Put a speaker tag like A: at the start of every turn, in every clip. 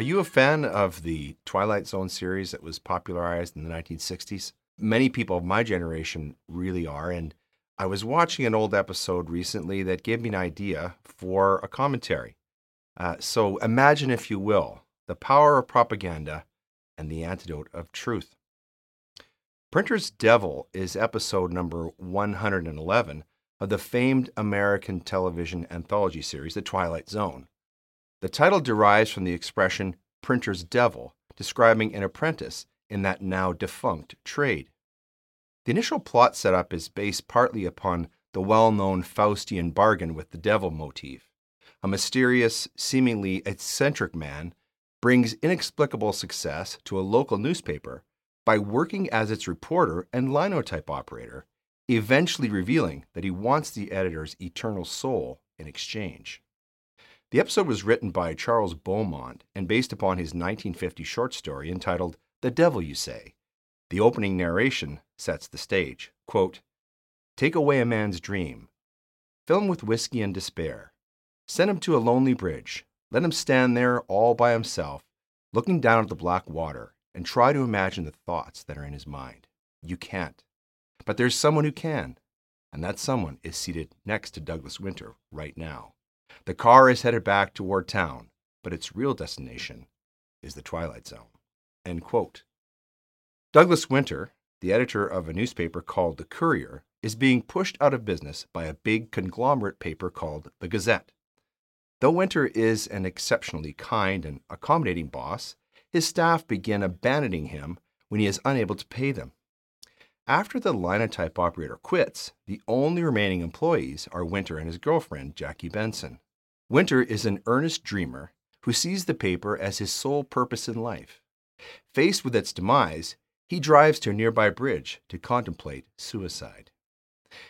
A: Are you a fan of the Twilight Zone series that was popularized in the 1960s? Many people of my generation really are, and I was watching an old episode recently that gave me an idea for a commentary. Uh, so imagine, if you will, the power of propaganda and the antidote of truth. Printer's Devil is episode number 111 of the famed American television anthology series, The Twilight Zone. The title derives from the expression printer's devil, describing an apprentice in that now defunct trade. The initial plot setup is based partly upon the well known Faustian bargain with the devil motif. A mysterious, seemingly eccentric man brings inexplicable success to a local newspaper by working as its reporter and linotype operator, eventually revealing that he wants the editor's eternal soul in exchange. The episode was written by Charles Beaumont and based upon his 1950 short story entitled The Devil You Say. The opening narration sets the stage. Quote, Take away a man's dream. Fill him with whiskey and despair. Send him to a lonely bridge. Let him stand there all by himself, looking down at the black water, and try to imagine the thoughts that are in his mind. You can't. But there's someone who can, and that someone is seated next to Douglas Winter right now. The car is headed back toward town, but its real destination is the Twilight Zone. End quote. Douglas Winter, the editor of a newspaper called The Courier, is being pushed out of business by a big conglomerate paper called The Gazette. Though Winter is an exceptionally kind and accommodating boss, his staff begin abandoning him when he is unable to pay them. After the linotype operator quits, the only remaining employees are Winter and his girlfriend, Jackie Benson. Winter is an earnest dreamer who sees the paper as his sole purpose in life. Faced with its demise, he drives to a nearby bridge to contemplate suicide.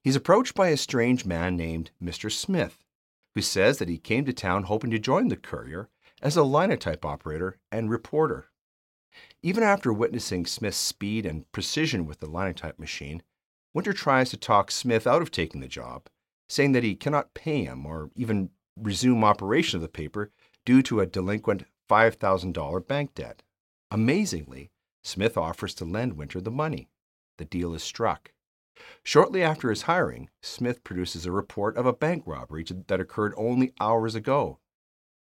A: He's approached by a strange man named Mr. Smith, who says that he came to town hoping to join the courier as a linotype operator and reporter. Even after witnessing Smith's speed and precision with the linotype machine, Winter tries to talk Smith out of taking the job, saying that he cannot pay him or even resume operation of the paper due to a delinquent $5,000 bank debt. Amazingly, Smith offers to lend Winter the money. The deal is struck. Shortly after his hiring, Smith produces a report of a bank robbery that occurred only hours ago.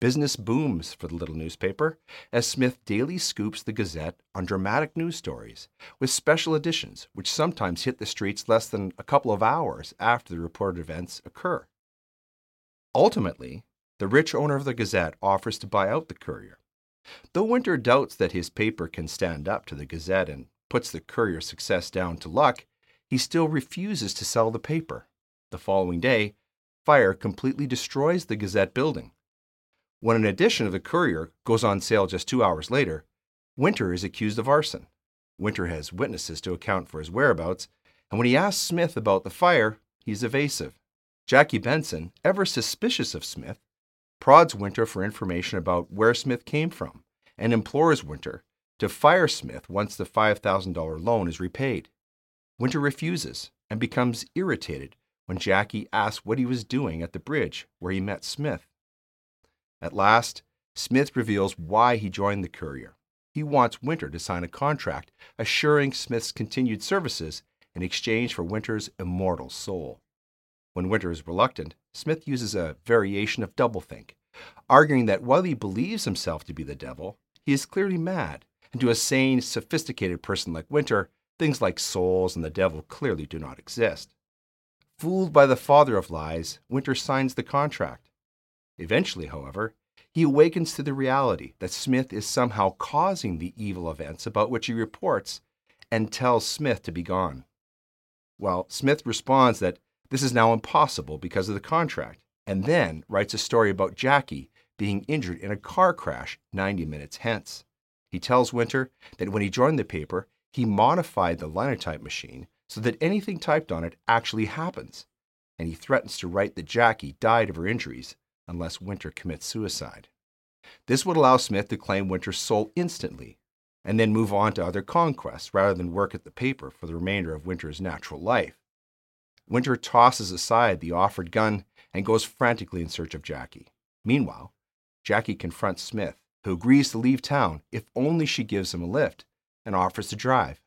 A: Business booms for the little newspaper as Smith daily scoops the Gazette on dramatic news stories, with special editions which sometimes hit the streets less than a couple of hours after the reported events occur. Ultimately, the rich owner of the Gazette offers to buy out the Courier. Though Winter doubts that his paper can stand up to the Gazette and puts the Courier's success down to luck, he still refuses to sell the paper. The following day, fire completely destroys the Gazette building. When an edition of the Courier goes on sale just two hours later, Winter is accused of arson. Winter has witnesses to account for his whereabouts, and when he asks Smith about the fire, he's evasive. Jackie Benson, ever suspicious of Smith, prods Winter for information about where Smith came from and implores Winter to fire Smith once the $5,000 loan is repaid. Winter refuses and becomes irritated when Jackie asks what he was doing at the bridge where he met Smith. At last, Smith reveals why he joined the Courier. He wants Winter to sign a contract assuring Smith's continued services in exchange for Winter's immortal soul. When Winter is reluctant, Smith uses a variation of doublethink, arguing that while he believes himself to be the devil, he is clearly mad, and to a sane, sophisticated person like Winter, things like souls and the devil clearly do not exist. Fooled by the father of lies, Winter signs the contract. Eventually, however, he awakens to the reality that Smith is somehow causing the evil events about which he reports and tells Smith to be gone. Well, Smith responds that this is now impossible because of the contract, and then writes a story about Jackie being injured in a car crash 90 minutes hence. He tells Winter that when he joined the paper, he modified the linotype machine so that anything typed on it actually happens, and he threatens to write that Jackie died of her injuries unless Winter commits suicide. This would allow Smith to claim Winter's soul instantly and then move on to other conquests rather than work at the paper for the remainder of Winter's natural life. Winter tosses aside the offered gun and goes frantically in search of Jackie. Meanwhile, Jackie confronts Smith, who agrees to leave town if only she gives him a lift and offers to drive.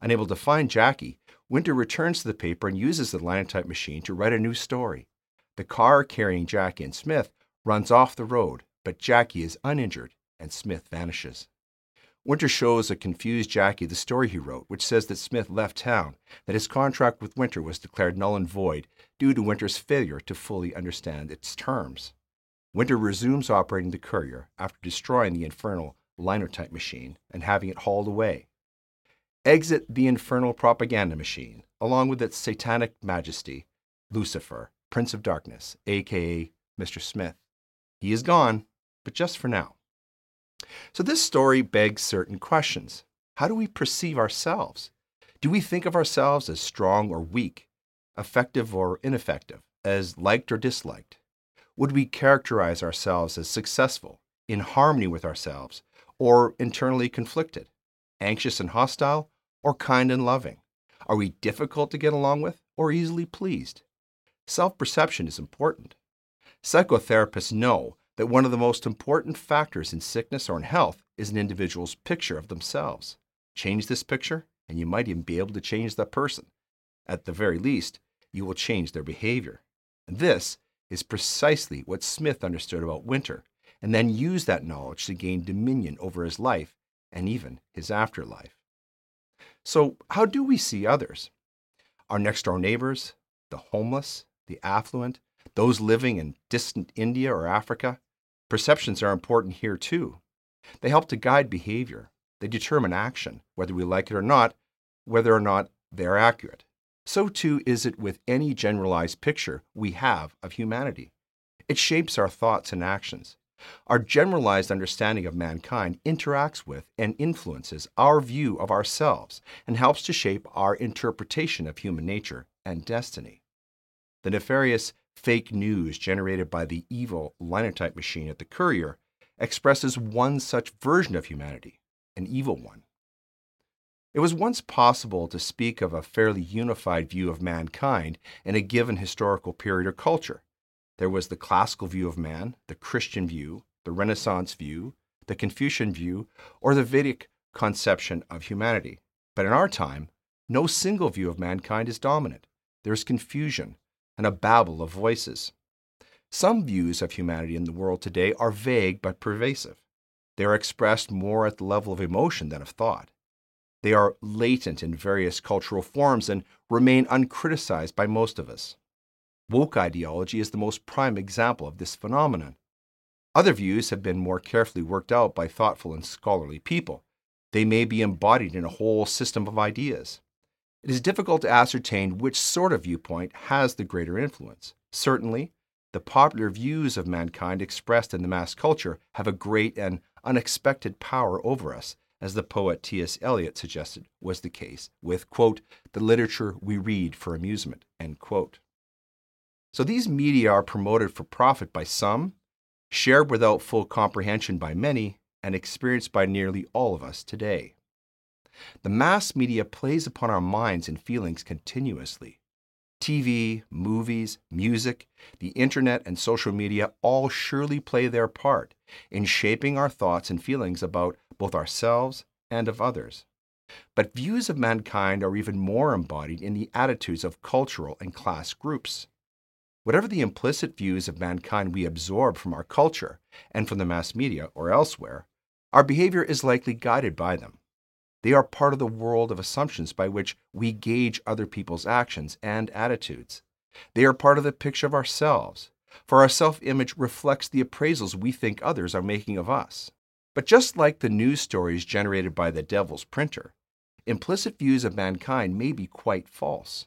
A: Unable to find Jackie, Winter returns to the paper and uses the linotype machine to write a new story. The car carrying Jackie and Smith runs off the road, but Jackie is uninjured and Smith vanishes. Winter shows a confused Jackie the story he wrote, which says that Smith left town, that his contract with Winter was declared null and void due to Winter's failure to fully understand its terms. Winter resumes operating the courier after destroying the infernal linotype machine and having it hauled away. Exit the infernal propaganda machine, along with its satanic majesty, Lucifer, Prince of Darkness, aka Mr. Smith. He is gone, but just for now. So, this story begs certain questions. How do we perceive ourselves? Do we think of ourselves as strong or weak, effective or ineffective, as liked or disliked? Would we characterize ourselves as successful, in harmony with ourselves, or internally conflicted, anxious and hostile, or kind and loving? Are we difficult to get along with, or easily pleased? Self perception is important. Psychotherapists know that one of the most important factors in sickness or in health is an individual's picture of themselves. Change this picture, and you might even be able to change that person. At the very least, you will change their behavior. And this is precisely what Smith understood about Winter, and then used that knowledge to gain dominion over his life and even his afterlife. So, how do we see others? Our next door neighbors, the homeless, the affluent, those living in distant India or Africa? Perceptions are important here too. They help to guide behavior. They determine action, whether we like it or not, whether or not they're accurate. So too is it with any generalized picture we have of humanity. It shapes our thoughts and actions. Our generalized understanding of mankind interacts with and influences our view of ourselves and helps to shape our interpretation of human nature and destiny. The nefarious fake news generated by the evil linotype machine at the Courier expresses one such version of humanity, an evil one. It was once possible to speak of a fairly unified view of mankind in a given historical period or culture. There was the classical view of man, the Christian view, the Renaissance view, the Confucian view, or the Vedic conception of humanity. But in our time, no single view of mankind is dominant. There is confusion and a babel of voices. Some views of humanity in the world today are vague but pervasive. They are expressed more at the level of emotion than of thought. They are latent in various cultural forms and remain uncriticized by most of us. Woke ideology is the most prime example of this phenomenon. Other views have been more carefully worked out by thoughtful and scholarly people. They may be embodied in a whole system of ideas. It is difficult to ascertain which sort of viewpoint has the greater influence. Certainly, the popular views of mankind expressed in the mass culture have a great and unexpected power over us, as the poet T.S. Eliot suggested was the case with, quote, the literature we read for amusement, end quote. So these media are promoted for profit by some, shared without full comprehension by many, and experienced by nearly all of us today. The mass media plays upon our minds and feelings continuously. TV, movies, music, the internet, and social media all surely play their part in shaping our thoughts and feelings about both ourselves and of others. But views of mankind are even more embodied in the attitudes of cultural and class groups. Whatever the implicit views of mankind we absorb from our culture and from the mass media or elsewhere, our behavior is likely guided by them. They are part of the world of assumptions by which we gauge other people's actions and attitudes. They are part of the picture of ourselves, for our self image reflects the appraisals we think others are making of us. But just like the news stories generated by the devil's printer, implicit views of mankind may be quite false.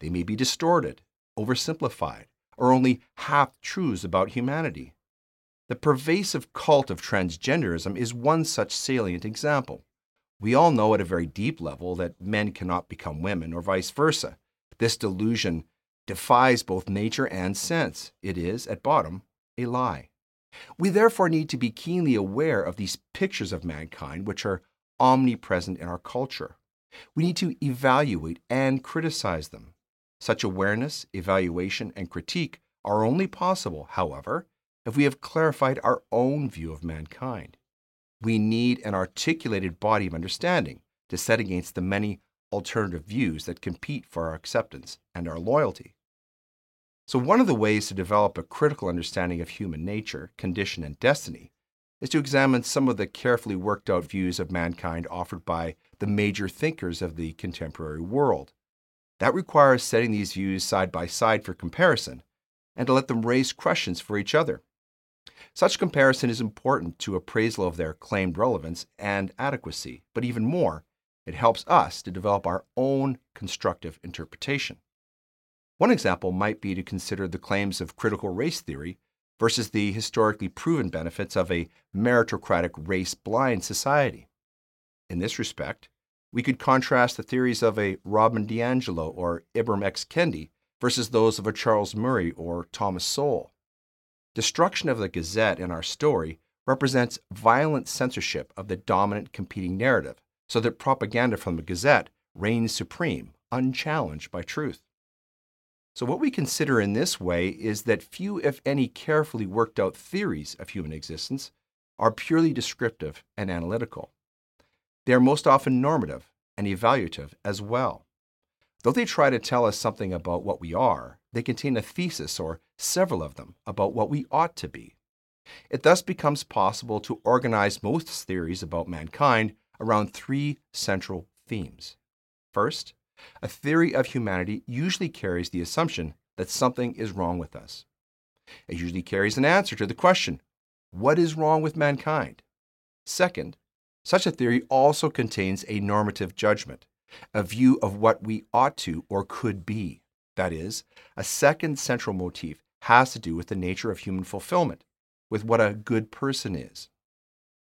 A: They may be distorted, oversimplified, or only half truths about humanity. The pervasive cult of transgenderism is one such salient example. We all know at a very deep level that men cannot become women or vice versa. This delusion defies both nature and sense. It is, at bottom, a lie. We therefore need to be keenly aware of these pictures of mankind which are omnipresent in our culture. We need to evaluate and criticize them. Such awareness, evaluation, and critique are only possible, however, if we have clarified our own view of mankind. We need an articulated body of understanding to set against the many alternative views that compete for our acceptance and our loyalty. So, one of the ways to develop a critical understanding of human nature, condition, and destiny is to examine some of the carefully worked out views of mankind offered by the major thinkers of the contemporary world. That requires setting these views side by side for comparison and to let them raise questions for each other. Such comparison is important to appraisal of their claimed relevance and adequacy, but even more, it helps us to develop our own constructive interpretation. One example might be to consider the claims of critical race theory versus the historically proven benefits of a meritocratic race blind society. In this respect, we could contrast the theories of a Robin DiAngelo or Ibram X. Kendi versus those of a Charles Murray or Thomas Sowell. Destruction of the Gazette in our story represents violent censorship of the dominant competing narrative, so that propaganda from the Gazette reigns supreme, unchallenged by truth. So, what we consider in this way is that few, if any, carefully worked out theories of human existence are purely descriptive and analytical. They are most often normative and evaluative as well. Though they try to tell us something about what we are, they contain a thesis or several of them about what we ought to be. It thus becomes possible to organize most theories about mankind around three central themes. First, a theory of humanity usually carries the assumption that something is wrong with us. It usually carries an answer to the question, what is wrong with mankind? Second, such a theory also contains a normative judgment, a view of what we ought to or could be. That is, a second central motif has to do with the nature of human fulfillment, with what a good person is.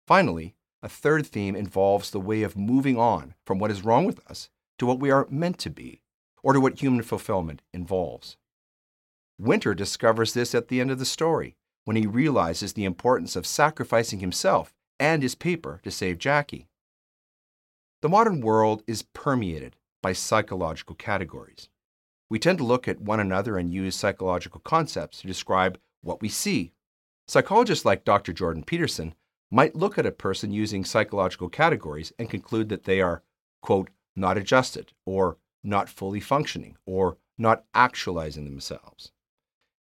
A: Finally, a third theme involves the way of moving on from what is wrong with us to what we are meant to be, or to what human fulfillment involves. Winter discovers this at the end of the story when he realizes the importance of sacrificing himself and his paper to save Jackie. The modern world is permeated by psychological categories. We tend to look at one another and use psychological concepts to describe what we see. Psychologists like Dr. Jordan Peterson might look at a person using psychological categories and conclude that they are, quote, not adjusted, or not fully functioning, or not actualizing themselves.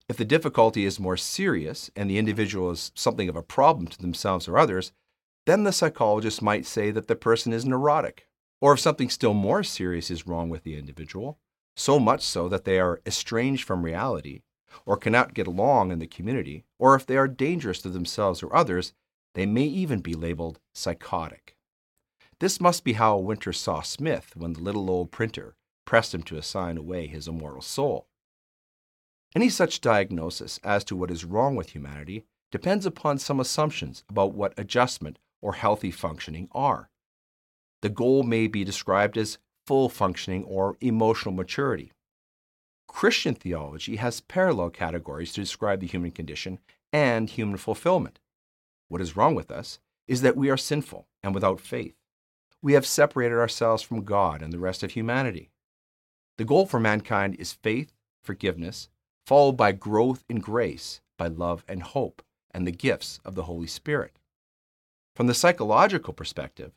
A: If the difficulty is more serious and the individual is something of a problem to themselves or others, then the psychologist might say that the person is neurotic. Or if something still more serious is wrong with the individual, so much so that they are estranged from reality, or cannot get along in the community, or if they are dangerous to themselves or others, they may even be labeled psychotic. This must be how Winter saw Smith when the little old printer pressed him to assign away his immortal soul. Any such diagnosis as to what is wrong with humanity depends upon some assumptions about what adjustment or healthy functioning are. The goal may be described as full functioning or emotional maturity. Christian theology has parallel categories to describe the human condition and human fulfillment. What is wrong with us is that we are sinful and without faith we have separated ourselves from God and the rest of humanity. The goal for mankind is faith, forgiveness, followed by growth in grace, by love and hope, and the gifts of the Holy Spirit. From the psychological perspective,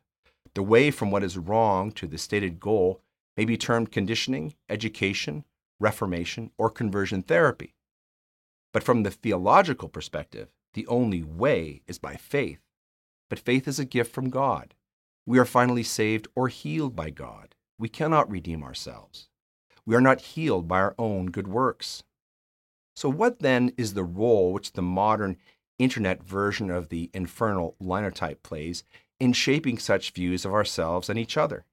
A: the way from what is wrong to the stated goal may be termed conditioning, education, reformation, or conversion therapy. But from the theological perspective, the only way is by faith. But faith is a gift from God. We are finally saved or healed by God. We cannot redeem ourselves. We are not healed by our own good works. So, what then is the role which the modern internet version of the infernal linotype plays in shaping such views of ourselves and each other?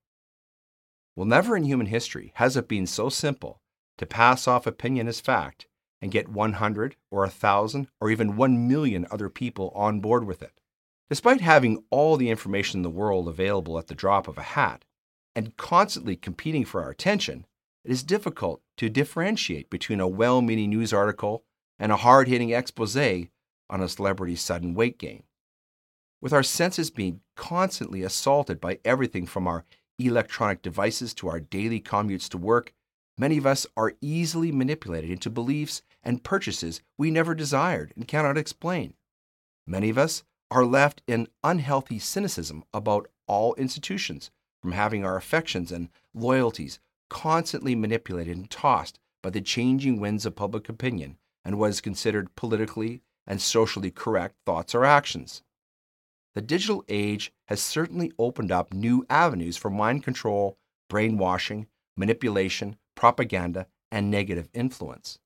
A: Well, never in human history has it been so simple to pass off opinion as fact and get 100 or 1,000 or even 1 million other people on board with it. Despite having all the information in the world available at the drop of a hat and constantly competing for our attention, it is difficult to differentiate between a well meaning news article and a hard hitting expose on a celebrity's sudden weight gain. With our senses being constantly assaulted by everything from our electronic devices to our daily commutes to work, many of us are easily manipulated into beliefs and purchases we never desired and cannot explain. Many of us are left in unhealthy cynicism about all institutions, from having our affections and loyalties constantly manipulated and tossed by the changing winds of public opinion and what is considered politically and socially correct thoughts or actions. The digital age has certainly opened up new avenues for mind control, brainwashing, manipulation, propaganda, and negative influence.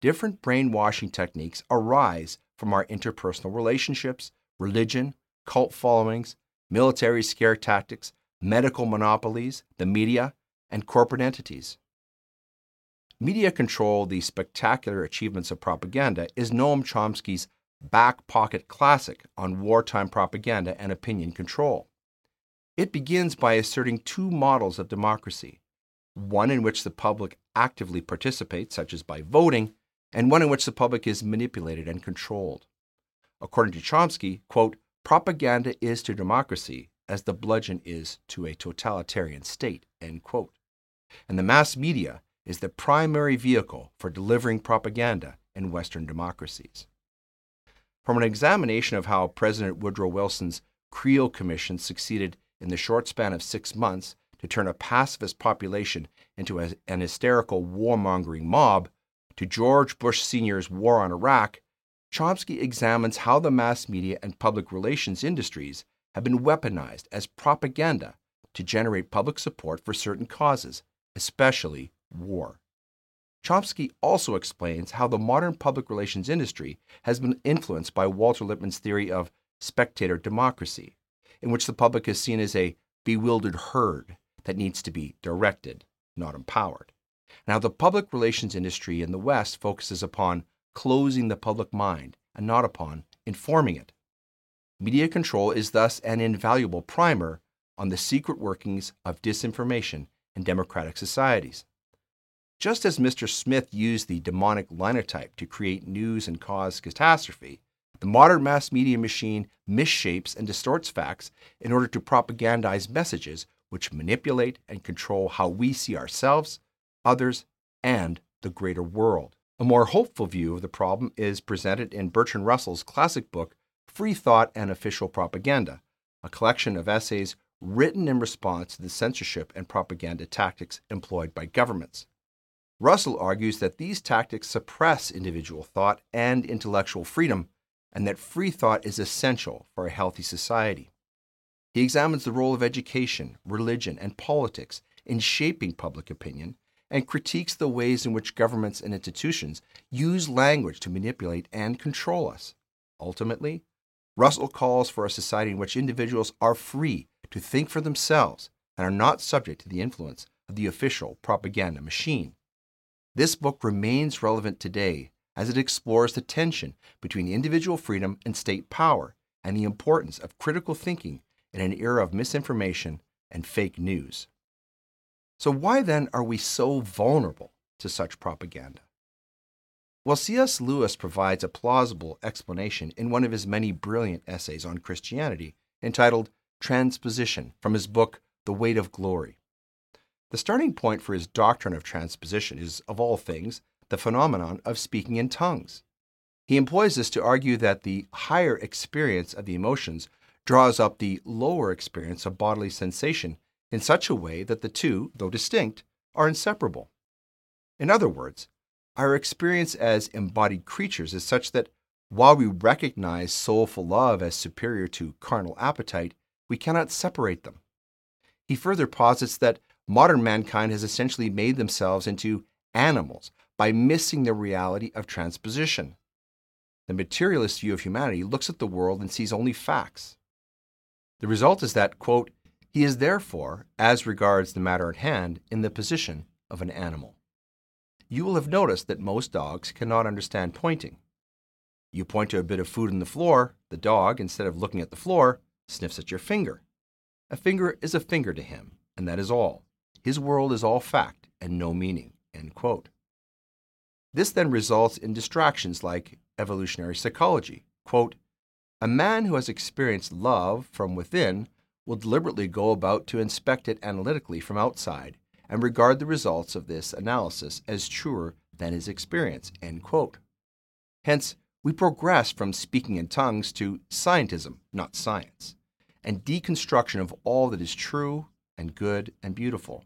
A: Different brainwashing techniques arise from our interpersonal relationships, religion, cult followings, military scare tactics, medical monopolies, the media, and corporate entities. Media control, the spectacular achievements of propaganda, is Noam Chomsky's back pocket classic on wartime propaganda and opinion control. It begins by asserting two models of democracy one in which the public actively participates, such as by voting, and one in which the public is manipulated and controlled. According to Chomsky, quote, propaganda is to democracy as the bludgeon is to a totalitarian state, end quote. And the mass media is the primary vehicle for delivering propaganda in Western democracies. From an examination of how President Woodrow Wilson's Creel Commission succeeded in the short span of six months to turn a pacifist population into a, an hysterical warmongering mob, to George Bush Sr.'s war on Iraq, Chomsky examines how the mass media and public relations industries have been weaponized as propaganda to generate public support for certain causes, especially war. Chomsky also explains how the modern public relations industry has been influenced by Walter Lippmann's theory of spectator democracy, in which the public is seen as a bewildered herd that needs to be directed, not empowered. Now, the public relations industry in the West focuses upon closing the public mind and not upon informing it. Media control is thus an invaluable primer on the secret workings of disinformation in democratic societies. Just as Mr. Smith used the demonic linotype to create news and cause catastrophe, the modern mass media machine misshapes and distorts facts in order to propagandize messages which manipulate and control how we see ourselves, others, and the greater world. A more hopeful view of the problem is presented in Bertrand Russell's classic book, Free Thought and Official Propaganda, a collection of essays written in response to the censorship and propaganda tactics employed by governments. Russell argues that these tactics suppress individual thought and intellectual freedom, and that free thought is essential for a healthy society. He examines the role of education, religion, and politics in shaping public opinion and critiques the ways in which governments and institutions use language to manipulate and control us. Ultimately, Russell calls for a society in which individuals are free to think for themselves and are not subject to the influence of the official propaganda machine. This book remains relevant today as it explores the tension between individual freedom and state power and the importance of critical thinking in an era of misinformation and fake news. So, why then are we so vulnerable to such propaganda? Well, C.S. Lewis provides a plausible explanation in one of his many brilliant essays on Christianity entitled Transposition from his book The Weight of Glory. The starting point for his doctrine of transposition is, of all things, the phenomenon of speaking in tongues. He employs this to argue that the higher experience of the emotions draws up the lower experience of bodily sensation in such a way that the two, though distinct, are inseparable. In other words, our experience as embodied creatures is such that while we recognize soulful love as superior to carnal appetite, we cannot separate them. He further posits that modern mankind has essentially made themselves into animals by missing the reality of transposition. The materialist view of humanity looks at the world and sees only facts. The result is that, quote, he is therefore, as regards the matter at hand, in the position of an animal. You will have noticed that most dogs cannot understand pointing. You point to a bit of food on the floor, the dog, instead of looking at the floor, sniffs at your finger. A finger is a finger to him, and that is all. His world is all fact and no meaning. This then results in distractions like evolutionary psychology. Quote, a man who has experienced love from within will deliberately go about to inspect it analytically from outside and regard the results of this analysis as truer than his experience. Hence, we progress from speaking in tongues to scientism, not science, and deconstruction of all that is true and good and beautiful.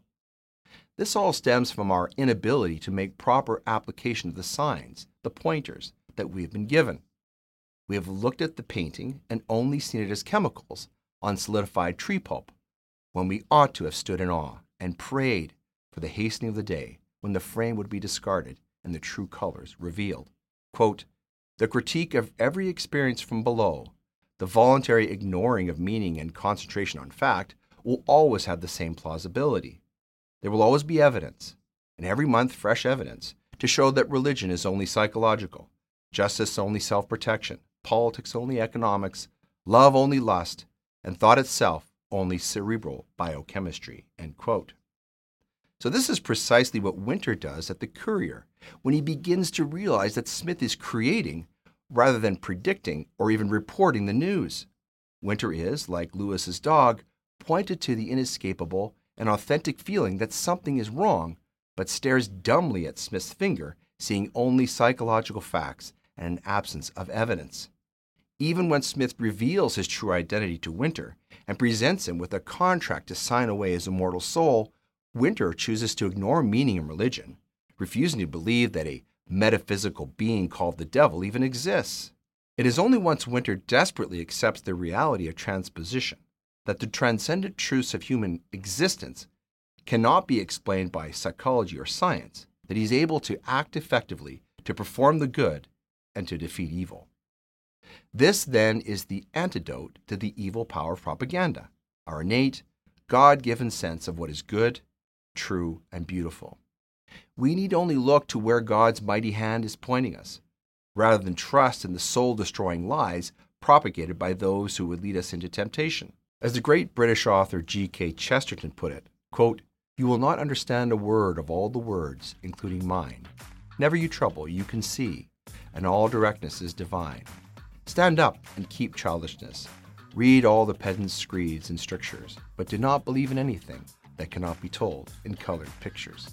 A: This all stems from our inability to make proper application of the signs, the pointers, that we have been given. We have looked at the painting and only seen it as chemicals on solidified tree pulp, when we ought to have stood in awe and prayed for the hastening of the day when the frame would be discarded and the true colors revealed. Quote, the critique of every experience from below, the voluntary ignoring of meaning and concentration on fact, will always have the same plausibility. There will always be evidence, and every month fresh evidence, to show that religion is only psychological, justice only self protection, politics only economics, love only lust, and thought itself only cerebral biochemistry. So, this is precisely what Winter does at the Courier when he begins to realize that Smith is creating rather than predicting or even reporting the news. Winter is, like Lewis's dog, pointed to the inescapable and authentic feeling that something is wrong, but stares dumbly at Smith's finger, seeing only psychological facts and an absence of evidence. Even when Smith reveals his true identity to Winter and presents him with a contract to sign away his immortal soul, Winter chooses to ignore meaning and religion, refusing to believe that a metaphysical being called the devil even exists. It is only once Winter desperately accepts the reality of transposition that the transcendent truths of human existence cannot be explained by psychology or science that he's able to act effectively to perform the good and to defeat evil. This then is the antidote to the evil power of propaganda, our innate, God given sense of what is good true, and beautiful. We need only look to where God's mighty hand is pointing us, rather than trust in the soul destroying lies propagated by those who would lead us into temptation. As the great British author G.K. Chesterton put it, quote, You will not understand a word of all the words, including mine. Never you trouble, you can see, and all directness is divine. Stand up and keep childishness. Read all the pedant's screeds and strictures, but do not believe in anything that cannot be told in colored pictures.